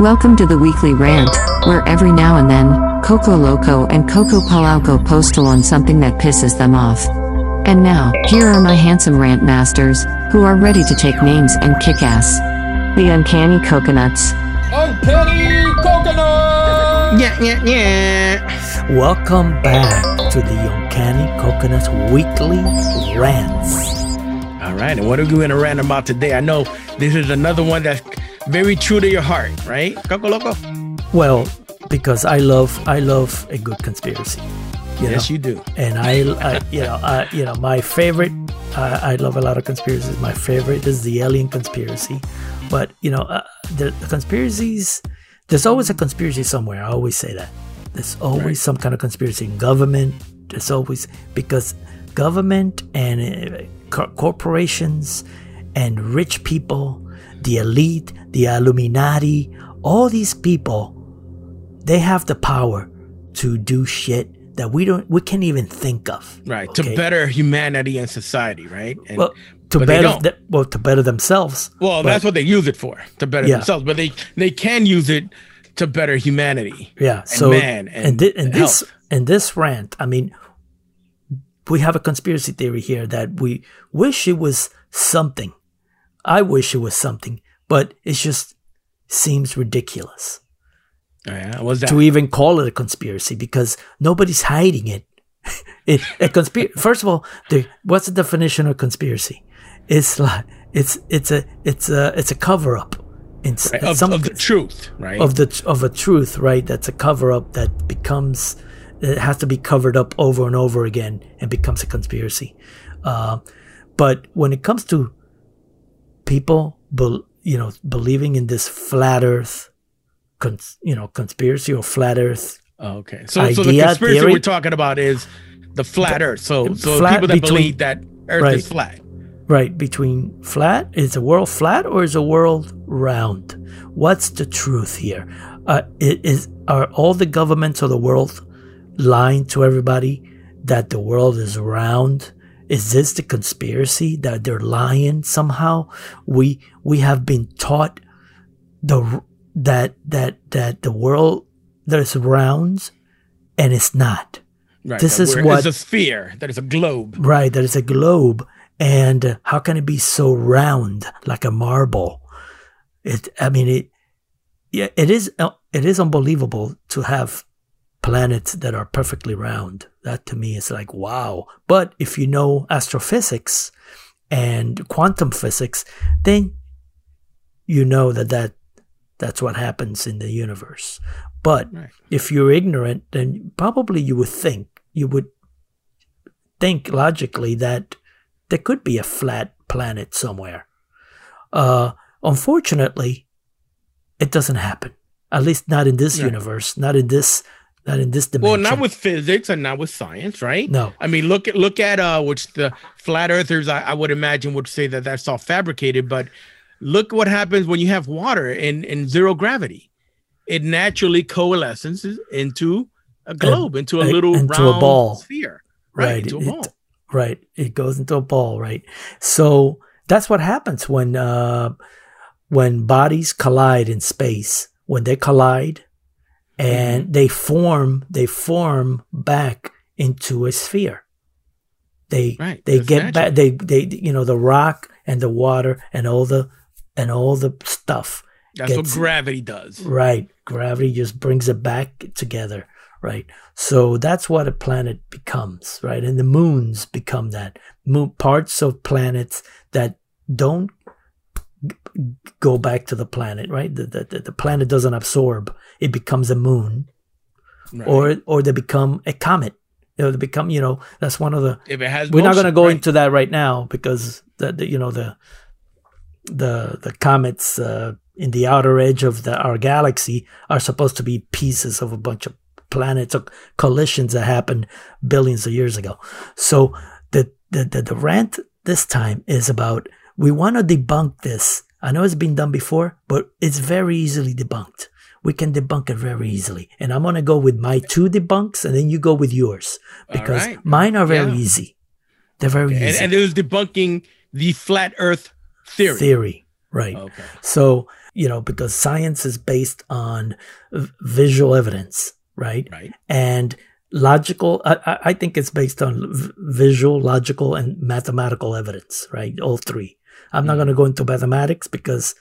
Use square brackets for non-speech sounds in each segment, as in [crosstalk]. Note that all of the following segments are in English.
Welcome to the weekly rant, where every now and then, Coco Loco and Coco Palauco postal on something that pisses them off. And now, here are my handsome rant masters, who are ready to take names and kick ass. The Uncanny Coconuts. Uncanny Coconut! Yeah, yeah, yeah. Welcome back to the Uncanny Coconuts Weekly Rants. All right, and what are we going to rant about today? I know this is another one that's very true to your heart, right? Coco Loco? Well, because I love I love a good conspiracy. You yes, know? you do. And I, I you know, I, you know, my favorite. Uh, I love a lot of conspiracies. My favorite is the alien conspiracy, but you know, uh, the, the, conspiracies. There's always a conspiracy somewhere. I always say that. There's always right. some kind of conspiracy in government. There's always because government and uh, co- corporations and rich people, the elite, the Illuminati, all these people, they have the power to do shit that we don't we can't even think of. Right. Okay? To better humanity and society, right? And, well, to better th- well to better themselves. Well, but, that's what they use it for, to better yeah. themselves. But they they can use it to better humanity. Yeah. so man and, and, th- and this and this rant, I mean, we have a conspiracy theory here that we wish it was something. I wish it was something, but it just seems ridiculous. Oh, yeah, was that to even call it a conspiracy because nobody's hiding it. [laughs] it a conspiracy. First of all, the, what's the definition of conspiracy? It's like it's it's a it's a it's a cover up. In, right, of, some, of the truth, right? Of the of a truth, right? That's a cover up that becomes it has to be covered up over and over again and becomes a conspiracy. Uh, but when it comes to people, be, you know, believing in this flat Earth cons- you know conspiracy or flat Earth. Oh, okay, so idea, so the conspiracy theory, we're talking about is the flat Earth. So so people that between, believe that Earth right, is flat. Right between flat is the world flat or is the world round? What's the truth here? Uh, is are all the governments of the world lying to everybody that the world is round? Is this the conspiracy that they're lying somehow? We we have been taught the that that that the world that is round and it's not. Right. This is what it's a sphere. That is a globe. Right. That is a globe. And how can it be so round like a marble? It. I mean it. Yeah. It is. Uh, it is unbelievable to have planets that are perfectly round. That to me is like wow. But if you know astrophysics and quantum physics, then you know that that that's what happens in the universe. But right. if you're ignorant, then probably you would think, you would think logically that there could be a flat planet somewhere. Uh, unfortunately, it doesn't happen. At least not in this yeah. universe, not in this not in this dimension. Well, not with physics and not with science, right? No. I mean, look at look at uh, which the flat earthers I, I would imagine would say that that's all fabricated, but Look what happens when you have water in, in zero gravity. It naturally coalesces into a globe, and, into a little into round a ball. sphere. Right. right. Into a ball. It, right. It goes into a ball, right? So that's what happens when uh, when bodies collide in space. When they collide and they form they form back into a sphere. They right. they get back they they you know the rock and the water and all the and all the stuff. That's gets, what gravity does. Right. Gravity just brings it back together. Right. So that's what a planet becomes. Right. And the moons become that. Moon, parts of planets that don't go back to the planet, right? The, the, the planet doesn't absorb. It becomes a moon. Right. Or or they become a comet. You know, they become, you know, that's one of the. If it has, we're motion, not going to go right. into that right now because the, the, you know the the the comets uh, in the outer edge of the, our galaxy are supposed to be pieces of a bunch of planets or collisions that happened billions of years ago. So the the the, the rant this time is about we want to debunk this. I know it's been done before, but it's very easily debunked. We can debunk it very easily. And I'm going to go with my two debunks and then you go with yours because right. mine are very yeah. easy. They're very okay. easy. And, and it was debunking the flat earth theory. Theory. right? Okay. So, you know, because science is based on v- visual evidence, right? Right. And logical, I, I- think it's based on v- visual, logical, and mathematical evidence, right? All three. I'm not going to go into mathematics because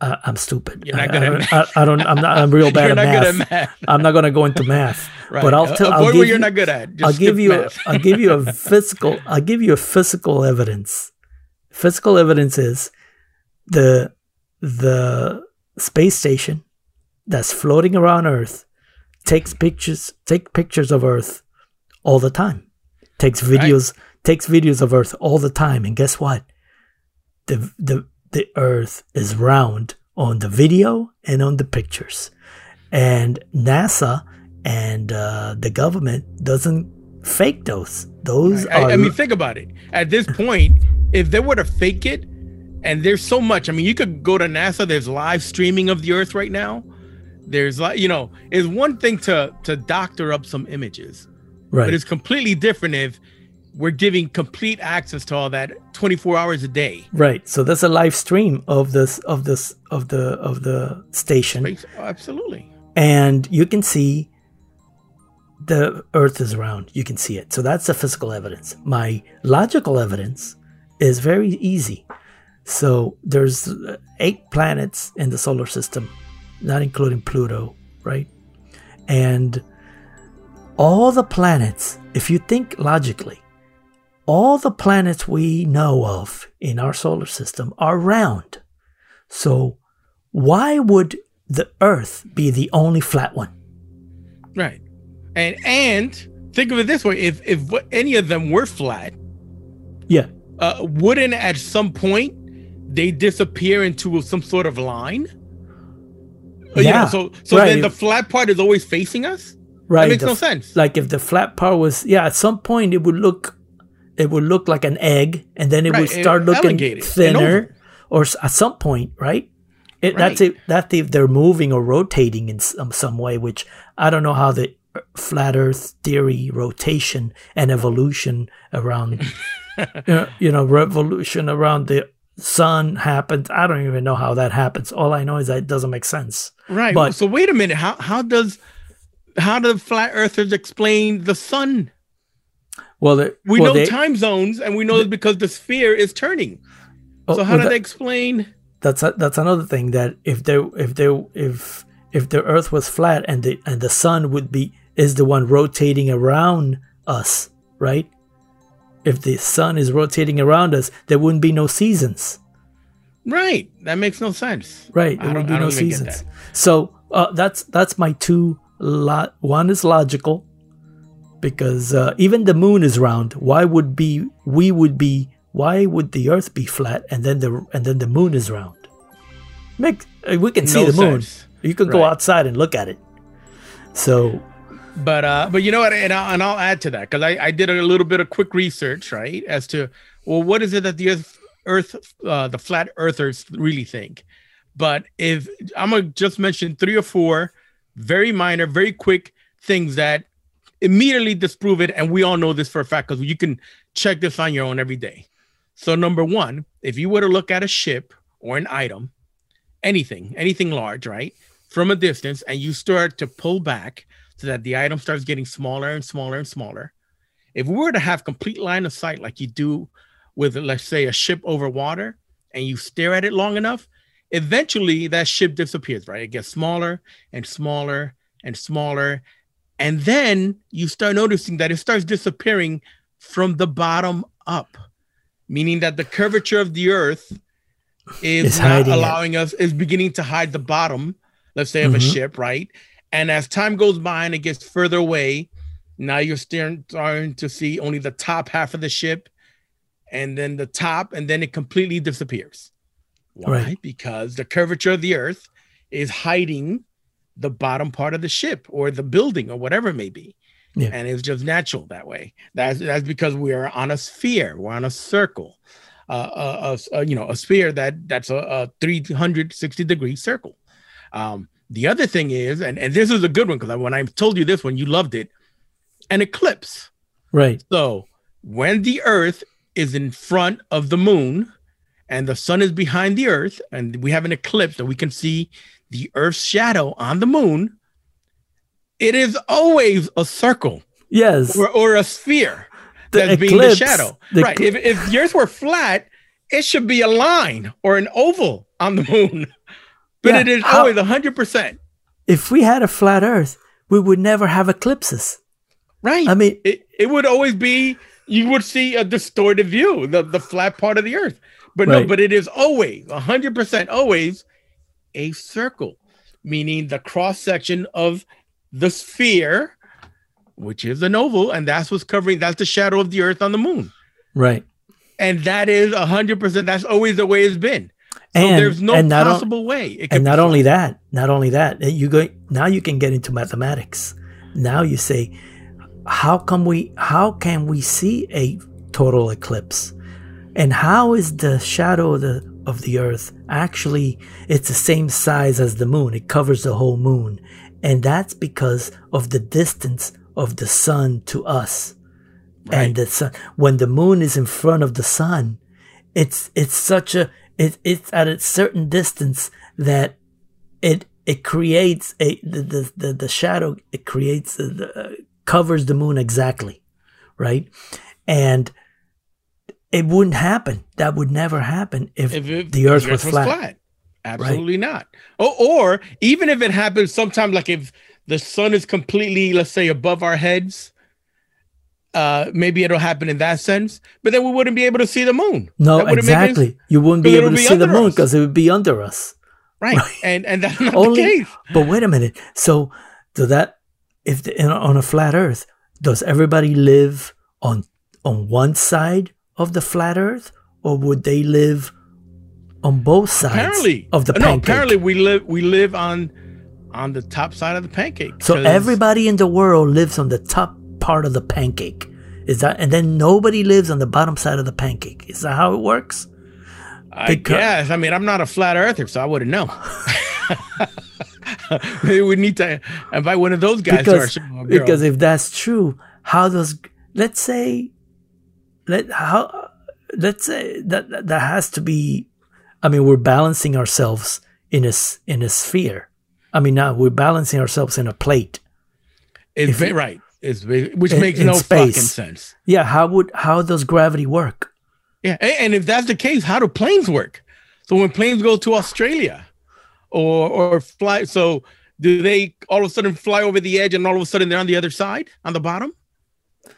uh, I'm stupid. You're not I, good I, at don't, math. I, I don't, I'm not, I'm real [laughs] bad You're at not math. good at math. [laughs] I'm not going to go into math. [laughs] Right. But I'll tell- I'll Avoid give what you're you- not good at. Just I'll give you math. I'll give you a physical I'll give you a physical evidence. Physical evidence is the the space station that's floating around Earth takes pictures take pictures of Earth all the time. Takes Right. videos takes videos of Earth all the time and guess what? The the the Earth is round on the video and on the pictures. And NASA and uh, the government doesn't fake those. Those I, are I mean, think about it. At this [laughs] point, if they were to fake it, and there's so much. I mean, you could go to NASA. There's live streaming of the Earth right now. There's like, you know, it's one thing to to doctor up some images, right? but it's completely different if we're giving complete access to all that 24 hours a day. Right. So that's a live stream of this of this of the of the station Right? Absolutely. and you can see the earth is round. You can see it. So that's the physical evidence. My logical evidence is very easy. So there's uh, eight planets in the solar system, not including Pluto, right? And all the planets, if you think logically, all the planets we know of in our solar system are round. So why would the Earth be the only flat one? Right. And and think of it this way: if if any of them were flat, Yeah. uh, wouldn't at some point they disappear into some sort of line? Uh, you know, Yeah, so so right. then the flat part is always facing us. Right. That makes the no sense. Like if the flat part was yeah, at some point it would look it would look like an egg and then it Right, would it- start looking thinner or at some point, right? It, That's it. That's if they're moving or rotating in some, some way, which I don't know how the flat Earth theory, rotation, and evolution around, [laughs] uh, you know, revolution around the sun happens. I don't even know how that happens. All I know is that it doesn't make sense. right. but- so wait a minute. How how does how do flat earthers explain the sun? Well, We well, know they- time zones, and we know that because the sphere is turning. oh, So how well, do they explain? that's a, that's another thing that if there if there if if the earth was flat and the and the sun would be is the one rotating around us right if the sun is rotating around us there wouldn't be no seasons Right. That makes no sense. right there would don't- be no don't even get seasons so uh, that's that's my two lot one is logical because uh, even the moon is round. Why would be we would be why would the earth be flat and then the and then the moon is round? Make uh, we can see No the moon. you can go outside and look at it. So But uh, but you know what? And I'll, and I'll add to that because I, I did a little bit of quick research, right, as to well, what is it that the Earth, Earth uh, the flat Earthers really think? But if I'm gonna just mention three or four very minor, very quick things that immediately disprove it, and we all know this for a fact because you can check this on your own every day. So number one, if you were to look at a ship or an item, anything, anything large, right, from a distance, and you start to pull back so that the item starts getting smaller and smaller and smaller. If we were to have complete line of sight like you do with, let's say, a ship over water, and you stare at it long enough, eventually that ship disappears, right? It gets smaller and smaller and smaller. And then you start noticing that it starts disappearing from the bottom up, meaning that the curvature of the earth is It's not hiding it. allowing us, is beginning to hide the bottom, let's say, of a Mhm. ship, right? And as time goes by and it gets further away, now you're staring, starting to see only the top half of the ship and then the top, and then it completely disappears. Why? Right. Because the curvature of the earth is hiding the bottom part of the ship or the building or whatever it may be. Yeah. And it's just natural that way. That's that's because we are on a sphere, we're on a circle. Uh, a, a, a- you know, a sphere that that's a, a 360 degree circle. Um, the other thing is, and, and this is a good one because when I told you this one, you loved it, an eclipse. right So when the Earth is in front of the moon and the sun is behind the earth and we have an eclipse that we can see the earth's shadow on the moon, it is always a circle Yes. or, or a sphere The that's being the shadow. the right. ecl- If, if the earth were flat, it should be a line or an oval on the moon. [laughs] But Yeah, it is how- always 100%. If we had a flat Earth, we would never have eclipses. Right. I mean, it, it would always be you would see a distorted view the, the flat part of the earth but no but it is always 100% always a circle meaning the cross section of the sphere which is an oval and that's what's covering that's the shadow of the earth on the moon right. and that is 100% that's always the way it's been so And- there's no and on- possible way and not only that, not only that, you go now you can get into mathematics. Now you say, how come we how can we see a total eclipse? And how is the shadow of the of the earth actually it's the same size as the moon. It covers the whole moon. And that's because of the distance of the sun to us. And the sun when the moon is in front of the sun, it's it's such a it, it's at a certain distance that it it creates a the the, the, the shadow it creates the, the, uh, covers the moon exactly right and it wouldn't happen that would never happen if, if it- the earth was flat. flat. Absolutely not. Or, or even if it happens sometime, like if the sun is completely, let's say, above our heads, uh, maybe it'll happen in that sense. But then we wouldn't be able to see the moon. no That wouldn't make any- exactly you wouldn't be able to be see the moon because it would be under us right? And and that's not Only- the case. but wait a minute so do that if the, in, on a flat earth does everybody live on on one side of the flat earth or would they live on both sides Apparently, of the no. pancake Apparently, we live we live on on the top side of the pancake. So everybody in the world lives on the top part of the pancake is that and then nobody lives on the bottom side of the pancake is that how it works I because- guess. I mean, I'm not a flat earther, so I wouldn't know. [laughs] Maybe we need to invite one of those guys because to our show. because if that's true, how does let's say let how let's say that that has to be. I mean, we're balancing ourselves in a in a sphere. I mean, now we're balancing ourselves in a plate. It's if right. It's which in- makes in no fucking sense. Yeah, how would how does gravity work? Yeah, and if that's the case, how do planes work? So when planes go to Australia, or or fly, so do they all of a sudden fly over the edge and all of a sudden they're on the other side, on the bottom?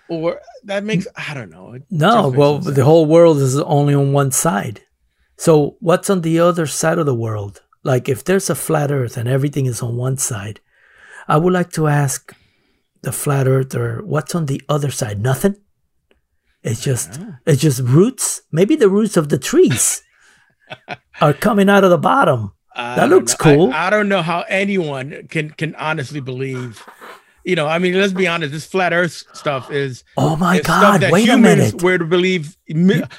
Or that makes I don't know. It No, well, the sense. whole world is only on one side. So what's on the other side of the world? Like if there's a flat Earth and everything is on one side, I would like to ask the flat earther, what's on the other side? Nothing. It's just ah. it's just roots. Maybe the roots of the trees [laughs] are coming out of the bottom. I that looks know. I- cool. I, don't know how anyone can can honestly believe. You know, I mean, let's be honest. This flat Earth stuff is Oh my is God! Wait a humans minute. were to believe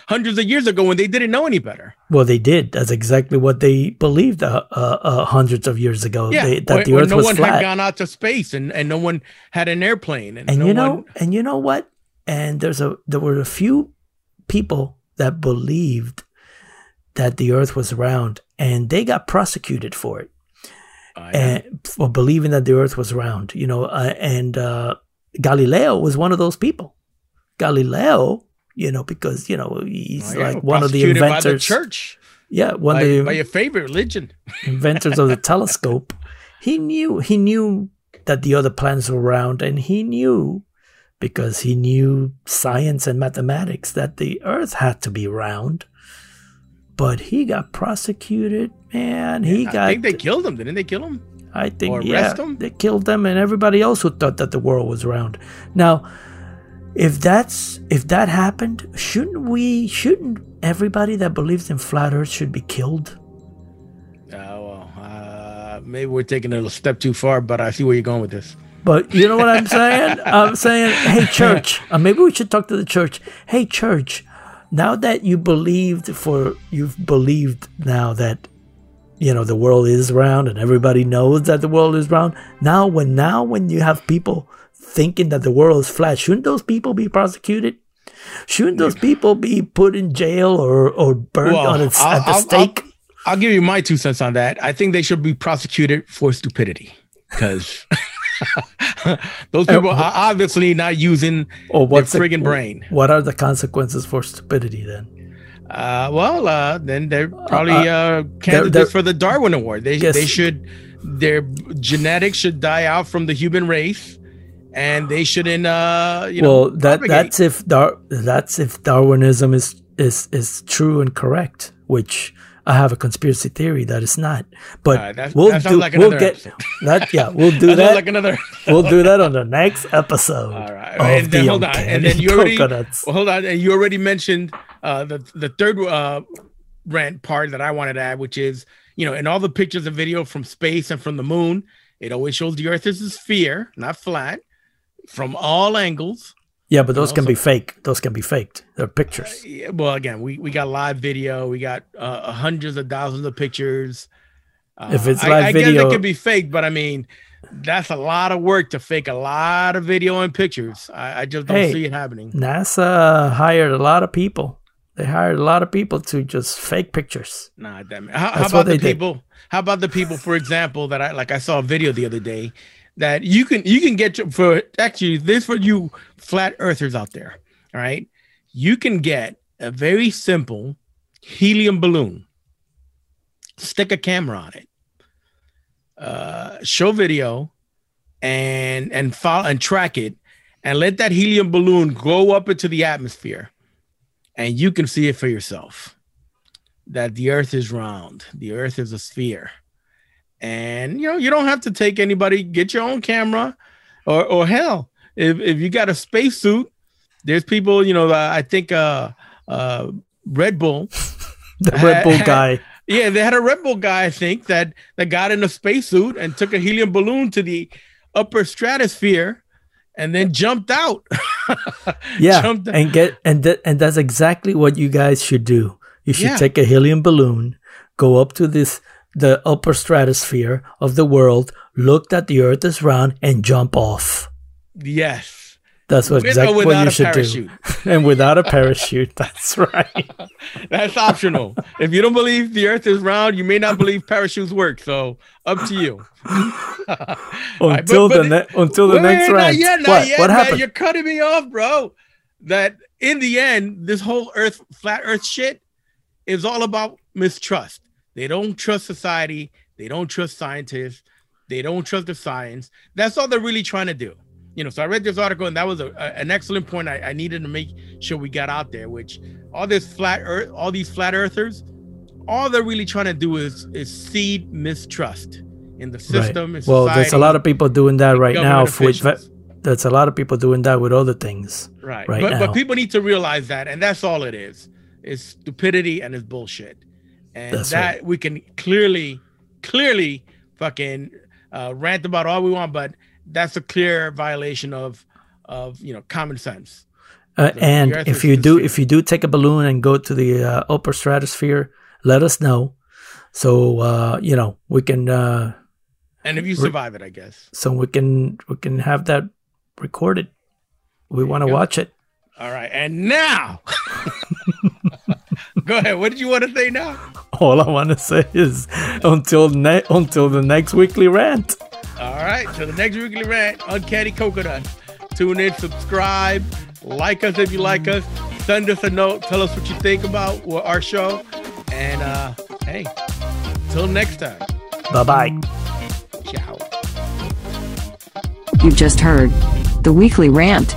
hundreds of years ago when they didn't know any better. Well, they did. That's exactly what they believed uh, uh, uh, hundreds of years ago. Yeah, they, that when, the Earth no was one had gone out to space and, and no one had an airplane and, and no you know one, and you know what and there's a there were a few people that believed that the earth was round and they got prosecuted for it. And for believing that the earth was round you know uh, and uh, galileo was one of those people. Galileo you know because you know he's Oh, yeah, like one of the prosecuted by inventors. the church. Yeah one by, of the by your favorite religion. [laughs] inventors of the telescope, he knew he knew that the other planets were round, and he knew because he knew science and mathematics that the Earth had to be round. But he got prosecuted, man. He I got. I think they killed him, didn't they kill him? I think or yeah, him? they killed them and everybody else who thought that the world was round. Now, if that's if that happened, shouldn't we? Shouldn't everybody that believes in flat Earth should be killed? Oh well, uh, maybe we're taking it a step too far, but I see where you're going with this. But you know what I'm saying? [laughs] I'm saying, hey, church, uh, maybe we should talk to the church. Hey, church, now that you believed for, you've believed now that, you know, the world is round and everybody knows that the world is round. Now, when, now when you have people thinking that the world is flat, shouldn't those people be prosecuted? Shouldn't those people be put in jail or, or burned Well, on a, I'll- at the I'll- stake? I'll, I'll give you my two cents on that. I think they should be prosecuted for stupidity because [laughs] those uh, people are obviously not using or what's their the- friggin' brain. What are the consequences for stupidity then? Uh, well, uh, then they're probably uh, candidates they're- for the Darwin Award. They Yes. they should their genetics should die out from the human race, and they shouldn't. Uh, you know, well, that propagate. that's if Dar- that's if Darwinism is is is true and correct, which I have a conspiracy theory that it's not. But right, that's- we'll that do like we'll get episode. that. Yeah, we'll [laughs] do That that. like another. [laughs] we'll do that on the [laughs] next episode. All right, and then the hold on, and then you already well, hold on, and you already mentioned uh, the the third uh, rant part that I wanted to add, which is you know, in all the pictures and video from space and from the moon, it always shows the Earth as a sphere, not flat, from all angles. Yeah, but those can also- be fake. Those can be faked. They're pictures. Yeah, well, again, we we got live video, we got uh, hundreds of thousands of pictures. Uh, If it's I- live I, guess video- it could be fake, but I mean, that's a lot of work to fake a lot of video and pictures. I, I just don't Hey. see it happening. NASA hired a lot of people. They hired a lot of people to just fake pictures. Nah, damn it. How, how about the they did. people? How about the people, for example, that I like? I saw a video the other day that you can you can get for actually this for you flat earthers out there. All right, you can get a very simple helium balloon, stick a camera on it, uh, show video, and and follow and track it, and let that helium balloon go up into the atmosphere, and you can see it for yourself that the earth is round, the earth is a sphere. And you know, you don't have to take anybody, get your own camera, or or hell, if if you got a spacesuit, there's people, you know, uh, I think uh uh Red Bull. [laughs] The Red Bull [laughs] guy. Yeah, they had a Red Bull guy, I think, that that got in a spacesuit and took a helium balloon to the upper stratosphere and then jumped out. [laughs] Yeah, Jumped- and get and that and that's exactly what you guys should do. You should Yeah. take a helium balloon, go up to this the upper stratosphere of the world, look that the Earth is round, and jump off. yes. That's what With exactly what you should parachute. do. [laughs] and without a parachute, [laughs] that's right. That's optional. if you don't believe the earth is round, you may not believe parachutes work. So up to you. [laughs] Right, Until but- the but ne- until the Wait, next wait, round. Yet, what? yet, what man. happened? You're cutting me off, bro. That in the end, this whole earth, flat earth shit is all about mistrust. They don't trust society. They don't trust scientists. They don't trust the science. That's all they're really trying to do. You know, so I read this article and that was a, a- an excellent point I, I needed to make sure we got out there, which all this flat earth, all these flat earthers, all they're really trying to do is is seed mistrust in the system. right. Well, there's a lot of people doing that right now. With, there's a lot of people doing that with other things. right, right but, but people need to realize that and that's all it is it's stupidity and it's bullshit and That's that right. we can clearly clearly fucking uh, rant about all we want but that's a clear violation of of you know common sense Uh, The- and if you do, if you do take a balloon and go to the uh, upper stratosphere, let us know. So uh, you know we can, uh, and if you survive it i guess so we can we can have that recorded. We want to watch it. all right and now [laughs] [laughs] go ahead what did you want to say now All I want to say is until ne- until the next weekly rant. All right. So the next weekly rant, Uncanny Coconut. Tune in, subscribe, like us if you like us, send us a note, tell us what you think about our show. And uh hey, till next time. Bye bye. Ciao. You just heard the weekly rant